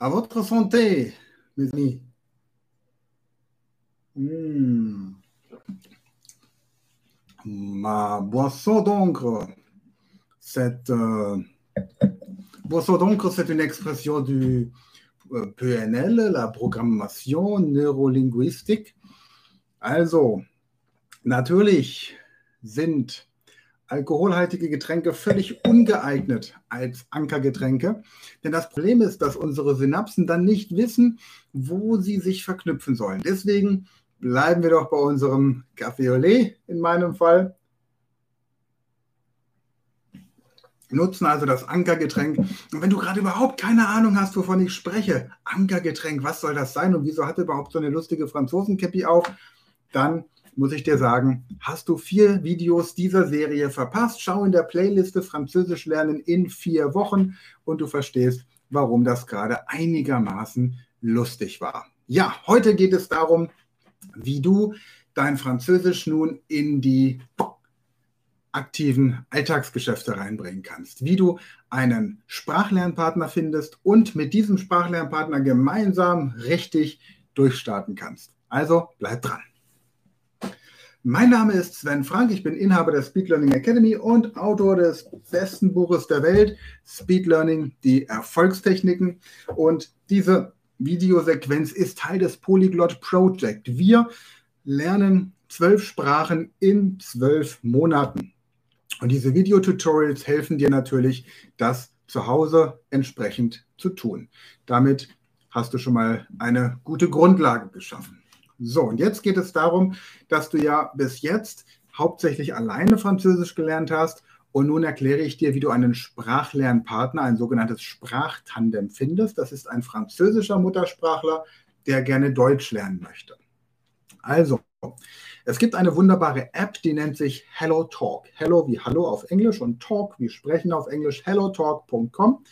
À votre santé, mes amis. Hmm. Ma boisson d'encre, cette euh, boisson c'est une expression du äh, PNL, la Programmation Neurolinguistik. Also, natürlich sind alkoholhaltige Getränke völlig ungeeignet als Ankergetränke. Denn das Problem ist, dass unsere Synapsen dann nicht wissen, wo sie sich verknüpfen sollen. Deswegen bleiben wir doch bei unserem Café lait in meinem Fall. Nutzen also das Ankergetränk. Und wenn du gerade überhaupt keine Ahnung hast, wovon ich spreche, Ankergetränk, was soll das sein und wieso hat er überhaupt so eine lustige Franzosenkäppi auf, dann muss ich dir sagen, hast du vier Videos dieser Serie verpasst, schau in der Playliste Französisch lernen in vier Wochen und du verstehst, warum das gerade einigermaßen lustig war. Ja, heute geht es darum, wie du dein Französisch nun in die aktiven Alltagsgeschäfte reinbringen kannst, wie du einen Sprachlernpartner findest und mit diesem Sprachlernpartner gemeinsam richtig durchstarten kannst. Also bleib dran. Mein Name ist Sven Frank, ich bin Inhaber der Speed Learning Academy und Autor des besten Buches der Welt, Speed Learning, die Erfolgstechniken. Und diese Videosequenz ist Teil des Polyglot Project. Wir lernen zwölf Sprachen in zwölf Monaten. Und diese Videotutorials helfen dir natürlich, das zu Hause entsprechend zu tun. Damit hast du schon mal eine gute Grundlage geschaffen. So, und jetzt geht es darum, dass du ja bis jetzt hauptsächlich alleine Französisch gelernt hast. Und nun erkläre ich dir, wie du einen Sprachlernpartner, ein sogenanntes Sprachtandem findest. Das ist ein französischer Muttersprachler, der gerne Deutsch lernen möchte. Also, es gibt eine wunderbare App, die nennt sich Hello Talk. Hello wie Hallo auf Englisch und Talk wie Sprechen auf Englisch. HelloTalk.com.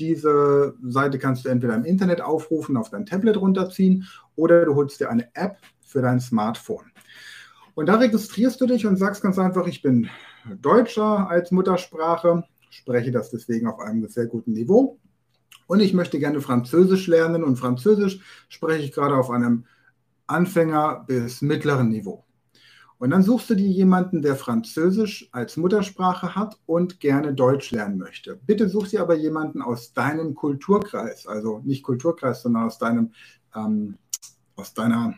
Diese Seite kannst du entweder im Internet aufrufen, auf dein Tablet runterziehen oder du holst dir eine App für dein Smartphone. Und da registrierst du dich und sagst ganz einfach, ich bin Deutscher als Muttersprache, spreche das deswegen auf einem sehr guten Niveau und ich möchte gerne Französisch lernen und Französisch spreche ich gerade auf einem Anfänger bis mittleren Niveau. Und dann suchst du dir jemanden, der Französisch als Muttersprache hat und gerne Deutsch lernen möchte. Bitte such dir aber jemanden aus deinem Kulturkreis, also nicht Kulturkreis, sondern aus deinem, ähm, aus deiner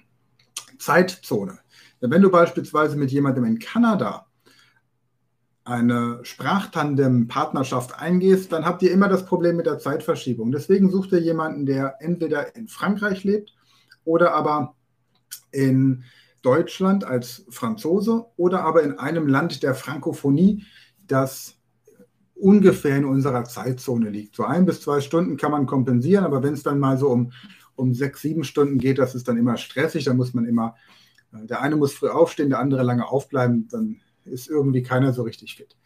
Zeitzone. Denn wenn du beispielsweise mit jemandem in Kanada eine Sprachtandem-Partnerschaft eingehst, dann habt ihr immer das Problem mit der Zeitverschiebung. Deswegen such dir jemanden, der entweder in Frankreich lebt oder aber in Deutschland als Franzose oder aber in einem Land der Frankophonie, das ungefähr in unserer Zeitzone liegt. So ein bis zwei Stunden kann man kompensieren, aber wenn es dann mal so um, um sechs, sieben Stunden geht, das ist dann immer stressig. Da muss man immer, äh, der eine muss früh aufstehen, der andere lange aufbleiben, dann ist irgendwie keiner so richtig fit.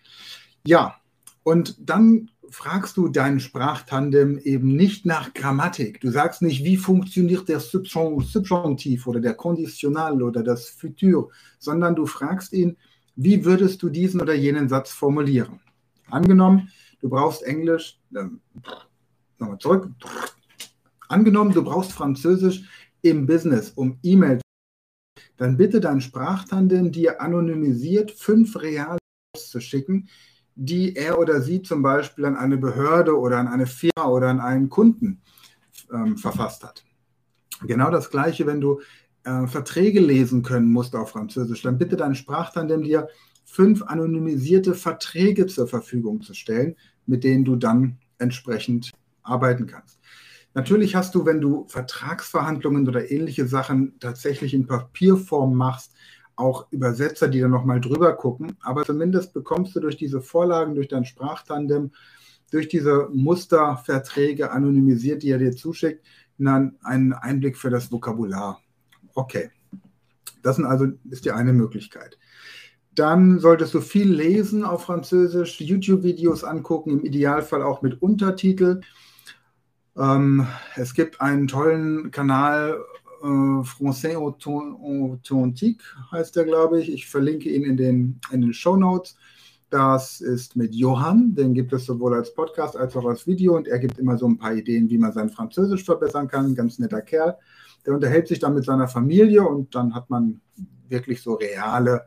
Ja, und dann fragst du deinen Sprachtandem eben nicht nach Grammatik. Du sagst nicht, wie funktioniert der Subjunktiv oder der Konditional oder das Futur, sondern du fragst ihn, wie würdest du diesen oder jenen Satz formulieren? Angenommen, du brauchst Englisch, ähm, nochmal zurück. Angenommen, du brauchst Französisch im Business, um E-Mail, dann bitte dein Sprachtandem dir anonymisiert fünf reale zu schicken, die er oder sie zum Beispiel an eine Behörde oder an eine Firma oder an einen Kunden ähm, verfasst hat. Genau das Gleiche, wenn du äh, Verträge lesen können musst auf Französisch, dann bitte dein Sprachtandem dir fünf anonymisierte Verträge zur Verfügung zu stellen, mit denen du dann entsprechend arbeiten kannst. Natürlich hast du, wenn du Vertragsverhandlungen oder ähnliche Sachen tatsächlich in Papierform machst, auch Übersetzer, die dann nochmal drüber gucken. Aber zumindest bekommst du durch diese Vorlagen, durch dein Sprachtandem durch diese Musterverträge anonymisiert, die er dir zuschickt, dann einen Einblick für das Vokabular. Okay. Das also, ist die eine Möglichkeit. Dann solltest du viel lesen auf Französisch, YouTube-Videos angucken, im Idealfall auch mit Untertitel. Ähm, es gibt einen tollen Kanal, äh, Français Authentique heißt der, glaube ich. Ich verlinke ihn in den, in den Show Notes. Das ist mit Johann, den gibt es sowohl als Podcast als auch als Video und er gibt immer so ein paar Ideen, wie man sein Französisch verbessern kann. Ein ganz netter Kerl. Der unterhält sich dann mit seiner Familie und dann hat man wirklich so reale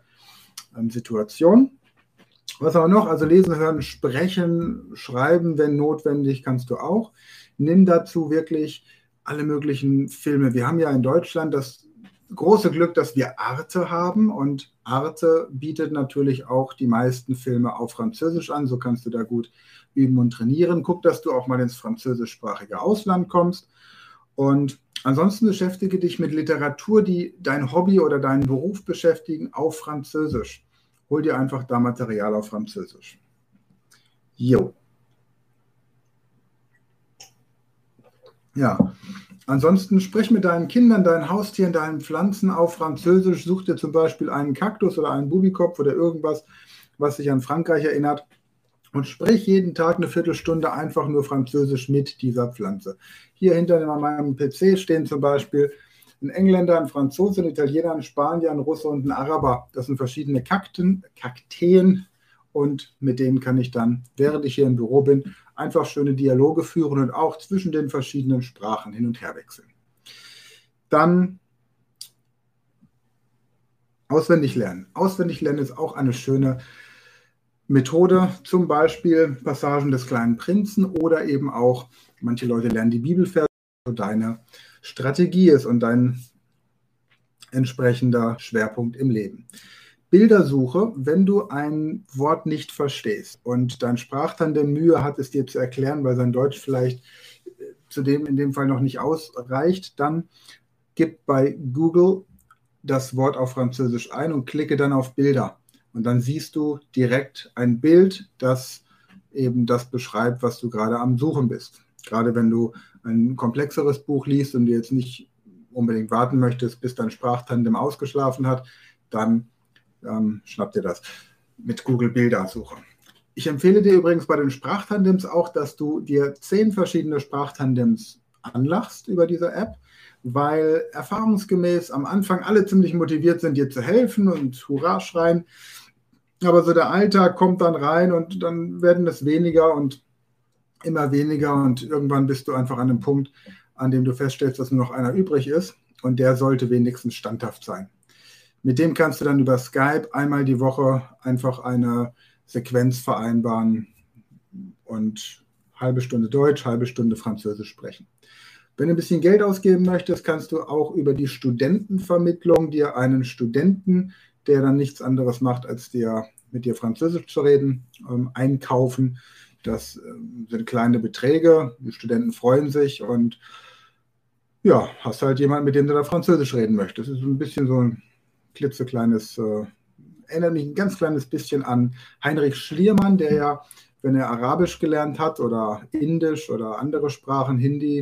ähm, Situationen. Was aber noch? Also lesen, hören, sprechen, schreiben, wenn notwendig, kannst du auch. Nimm dazu wirklich alle möglichen Filme. Wir haben ja in Deutschland das große Glück, dass wir Arte haben und Arte bietet natürlich auch die meisten Filme auf Französisch an. So kannst du da gut üben und trainieren. Guck, dass du auch mal ins französischsprachige Ausland kommst. Und ansonsten beschäftige dich mit Literatur, die dein Hobby oder deinen Beruf beschäftigen, auf Französisch. Hol dir einfach da Material auf Französisch. Jo. Ja, ansonsten sprich mit deinen Kindern, deinen Haustieren, deinen Pflanzen auf Französisch. Such dir zum Beispiel einen Kaktus oder einen Bubikopf oder irgendwas, was dich an Frankreich erinnert. Und sprich jeden Tag eine Viertelstunde einfach nur Französisch mit dieser Pflanze. Hier hinter meinem PC stehen zum Beispiel ein Engländer, ein Franzose, ein Italiener, ein Spanier, ein Russe und ein Araber. Das sind verschiedene Kakten, Kakteen und mit denen kann ich dann, während ich hier im Büro bin, einfach schöne Dialoge führen und auch zwischen den verschiedenen Sprachen hin und her wechseln. Dann auswendig lernen. Auswendig lernen ist auch eine schöne Methode, zum Beispiel Passagen des kleinen Prinzen oder eben auch, manche Leute lernen die Bibelverse, so deine Strategie ist und dein entsprechender Schwerpunkt im Leben. Bildersuche, wenn du ein Wort nicht verstehst und dein Sprachtandem Mühe hat, es dir zu erklären, weil sein Deutsch vielleicht äh, zudem in dem Fall noch nicht ausreicht, dann gib bei Google das Wort auf Französisch ein und klicke dann auf Bilder. Und dann siehst du direkt ein Bild, das eben das beschreibt, was du gerade am Suchen bist. Gerade wenn du ein komplexeres Buch liest und dir jetzt nicht unbedingt warten möchtest, bis dein Sprachtandem ausgeschlafen hat, dann ähm, schnapp dir das mit Google Bildersuche. Ich empfehle dir übrigens bei den Sprachtandems auch, dass du dir zehn verschiedene Sprachtandems anlachst über diese App, weil erfahrungsgemäß am Anfang alle ziemlich motiviert sind, dir zu helfen und Hurra schreien. Aber so der Alltag kommt dann rein und dann werden es weniger und immer weniger und irgendwann bist du einfach an einem Punkt, an dem du feststellst, dass nur noch einer übrig ist und der sollte wenigstens standhaft sein. Mit dem kannst du dann über Skype einmal die Woche einfach eine Sequenz vereinbaren und halbe Stunde Deutsch, halbe Stunde Französisch sprechen. Wenn du ein bisschen Geld ausgeben möchtest, kannst du auch über die Studentenvermittlung dir einen Studenten, der dann nichts anderes macht, als dir mit dir Französisch zu reden, ähm, einkaufen. Das ähm, sind kleine Beträge, die Studenten freuen sich und ja, hast halt jemanden, mit dem du da Französisch reden möchtest. Das ist ein bisschen so ein klitzekleines, äh, erinnert mich ein ganz kleines bisschen an Heinrich Schliermann, der ja, wenn er Arabisch gelernt hat oder Indisch oder andere Sprachen, Hindi,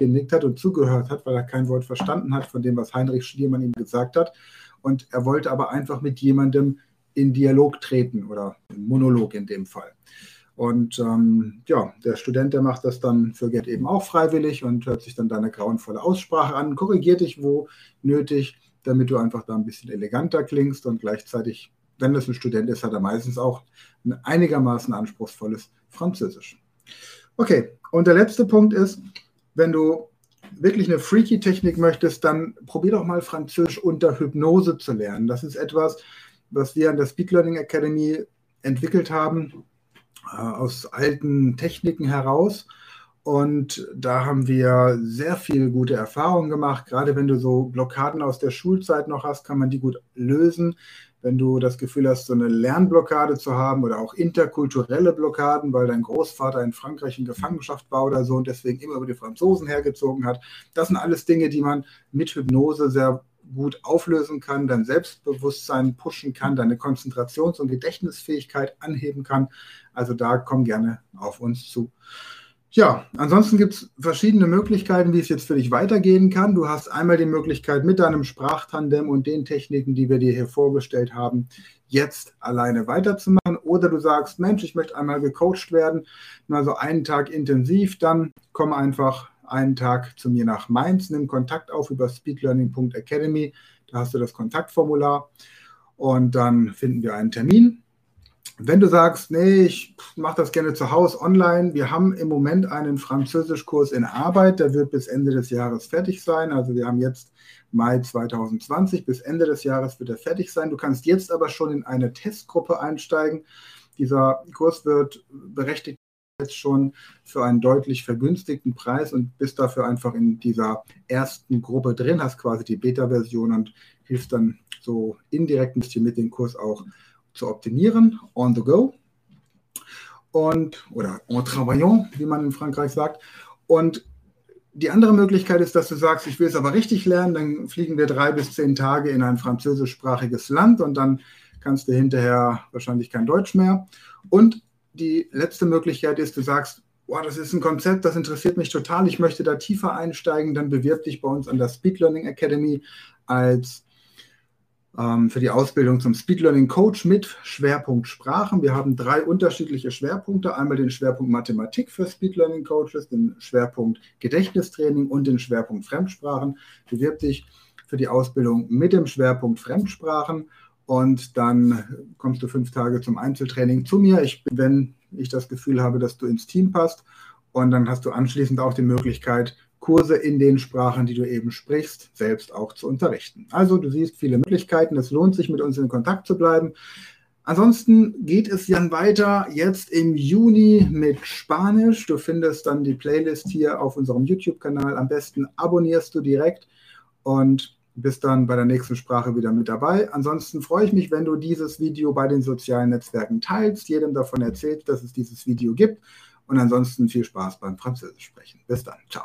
genickt hat und zugehört hat, weil er kein Wort verstanden hat von dem, was Heinrich Schliermann ihm gesagt hat. Und er wollte aber einfach mit jemandem in Dialog treten oder Monolog in dem Fall. Und ähm, ja, der Student, der macht das dann für Geld eben auch freiwillig und hört sich dann deine grauenvolle Aussprache an, korrigiert dich, wo nötig, damit du einfach da ein bisschen eleganter klingst und gleichzeitig, wenn das ein Student ist, hat er meistens auch ein einigermaßen anspruchsvolles Französisch. Okay, und der letzte Punkt ist, wenn du wirklich eine freaky Technik möchtest, dann probier doch mal Französisch unter Hypnose zu lernen. Das ist etwas, was wir an der Speed Learning Academy entwickelt haben, äh, aus alten Techniken heraus. Und da haben wir sehr viel gute Erfahrungen gemacht. Gerade wenn du so Blockaden aus der Schulzeit noch hast, kann man die gut lösen. Wenn du das Gefühl hast, so eine Lernblockade zu haben oder auch interkulturelle Blockaden, weil dein Großvater in Frankreich in Gefangenschaft war oder so und deswegen immer über die Franzosen hergezogen hat. Das sind alles Dinge, die man mit Hypnose sehr gut auflösen kann, dein Selbstbewusstsein pushen kann, deine Konzentrations- und Gedächtnisfähigkeit anheben kann. Also da komm gerne auf uns zu. Ja, ansonsten gibt es verschiedene Möglichkeiten, wie es jetzt für dich weitergehen kann. Du hast einmal die Möglichkeit, mit deinem Sprachtandem und den Techniken, die wir dir hier vorgestellt haben, jetzt alleine weiterzumachen. Oder du sagst, Mensch, ich möchte einmal gecoacht werden, mal so einen Tag intensiv, dann komm einfach einen Tag zu mir nach Mainz, nimm Kontakt auf über speedlearning.academy. Da hast du das Kontaktformular und dann finden wir einen Termin. Wenn du sagst, nee, ich mache das gerne zu Hause online, wir haben im Moment einen Französischkurs in Arbeit, der wird bis Ende des Jahres fertig sein. Also wir haben jetzt Mai 2020, bis Ende des Jahres wird er fertig sein. Du kannst jetzt aber schon in eine Testgruppe einsteigen. Dieser Kurs wird berechtigt jetzt schon für einen deutlich vergünstigten Preis und bist dafür einfach in dieser ersten Gruppe drin, hast quasi die Beta-Version und hilfst dann so indirekt ein bisschen mit dem Kurs auch zu optimieren, on the go. Und, oder en travaillant, wie man in Frankreich sagt. Und die andere Möglichkeit ist, dass du sagst, ich will es aber richtig lernen, dann fliegen wir drei bis zehn Tage in ein französischsprachiges Land und dann kannst du hinterher wahrscheinlich kein Deutsch mehr. Und die letzte Möglichkeit ist, du sagst, boah, das ist ein Konzept, das interessiert mich total, ich möchte da tiefer einsteigen, dann bewirb dich bei uns an der Speed Learning Academy als ähm, für die Ausbildung zum Speed Learning Coach mit Schwerpunkt Sprachen. Wir haben drei unterschiedliche Schwerpunkte. Einmal den Schwerpunkt Mathematik für Speed Learning Coaches, den Schwerpunkt Gedächtnistraining und den Schwerpunkt Fremdsprachen. Bewirb dich für die Ausbildung mit dem Schwerpunkt Fremdsprachen und dann kommst du fünf Tage zum Einzeltraining zu mir. Ich, wenn ich das Gefühl habe, dass du ins Team passt und dann hast du anschließend auch die Möglichkeit, Kurse in den Sprachen, die du eben sprichst, selbst auch zu unterrichten. Also du siehst viele Möglichkeiten. Es lohnt sich, mit uns in Kontakt zu bleiben. Ansonsten geht es dann weiter jetzt im Juni mit Spanisch. Du findest dann die Playlist hier auf unserem YouTube-Kanal. Am besten abonnierst du direkt und bist dann bei der nächsten Sprache wieder mit dabei. Ansonsten freue ich mich, wenn du dieses Video bei den sozialen Netzwerken teilst, jedem davon erzählst, dass es dieses Video gibt. Und ansonsten viel Spaß beim Französisch sprechen. Bis dann. Ciao.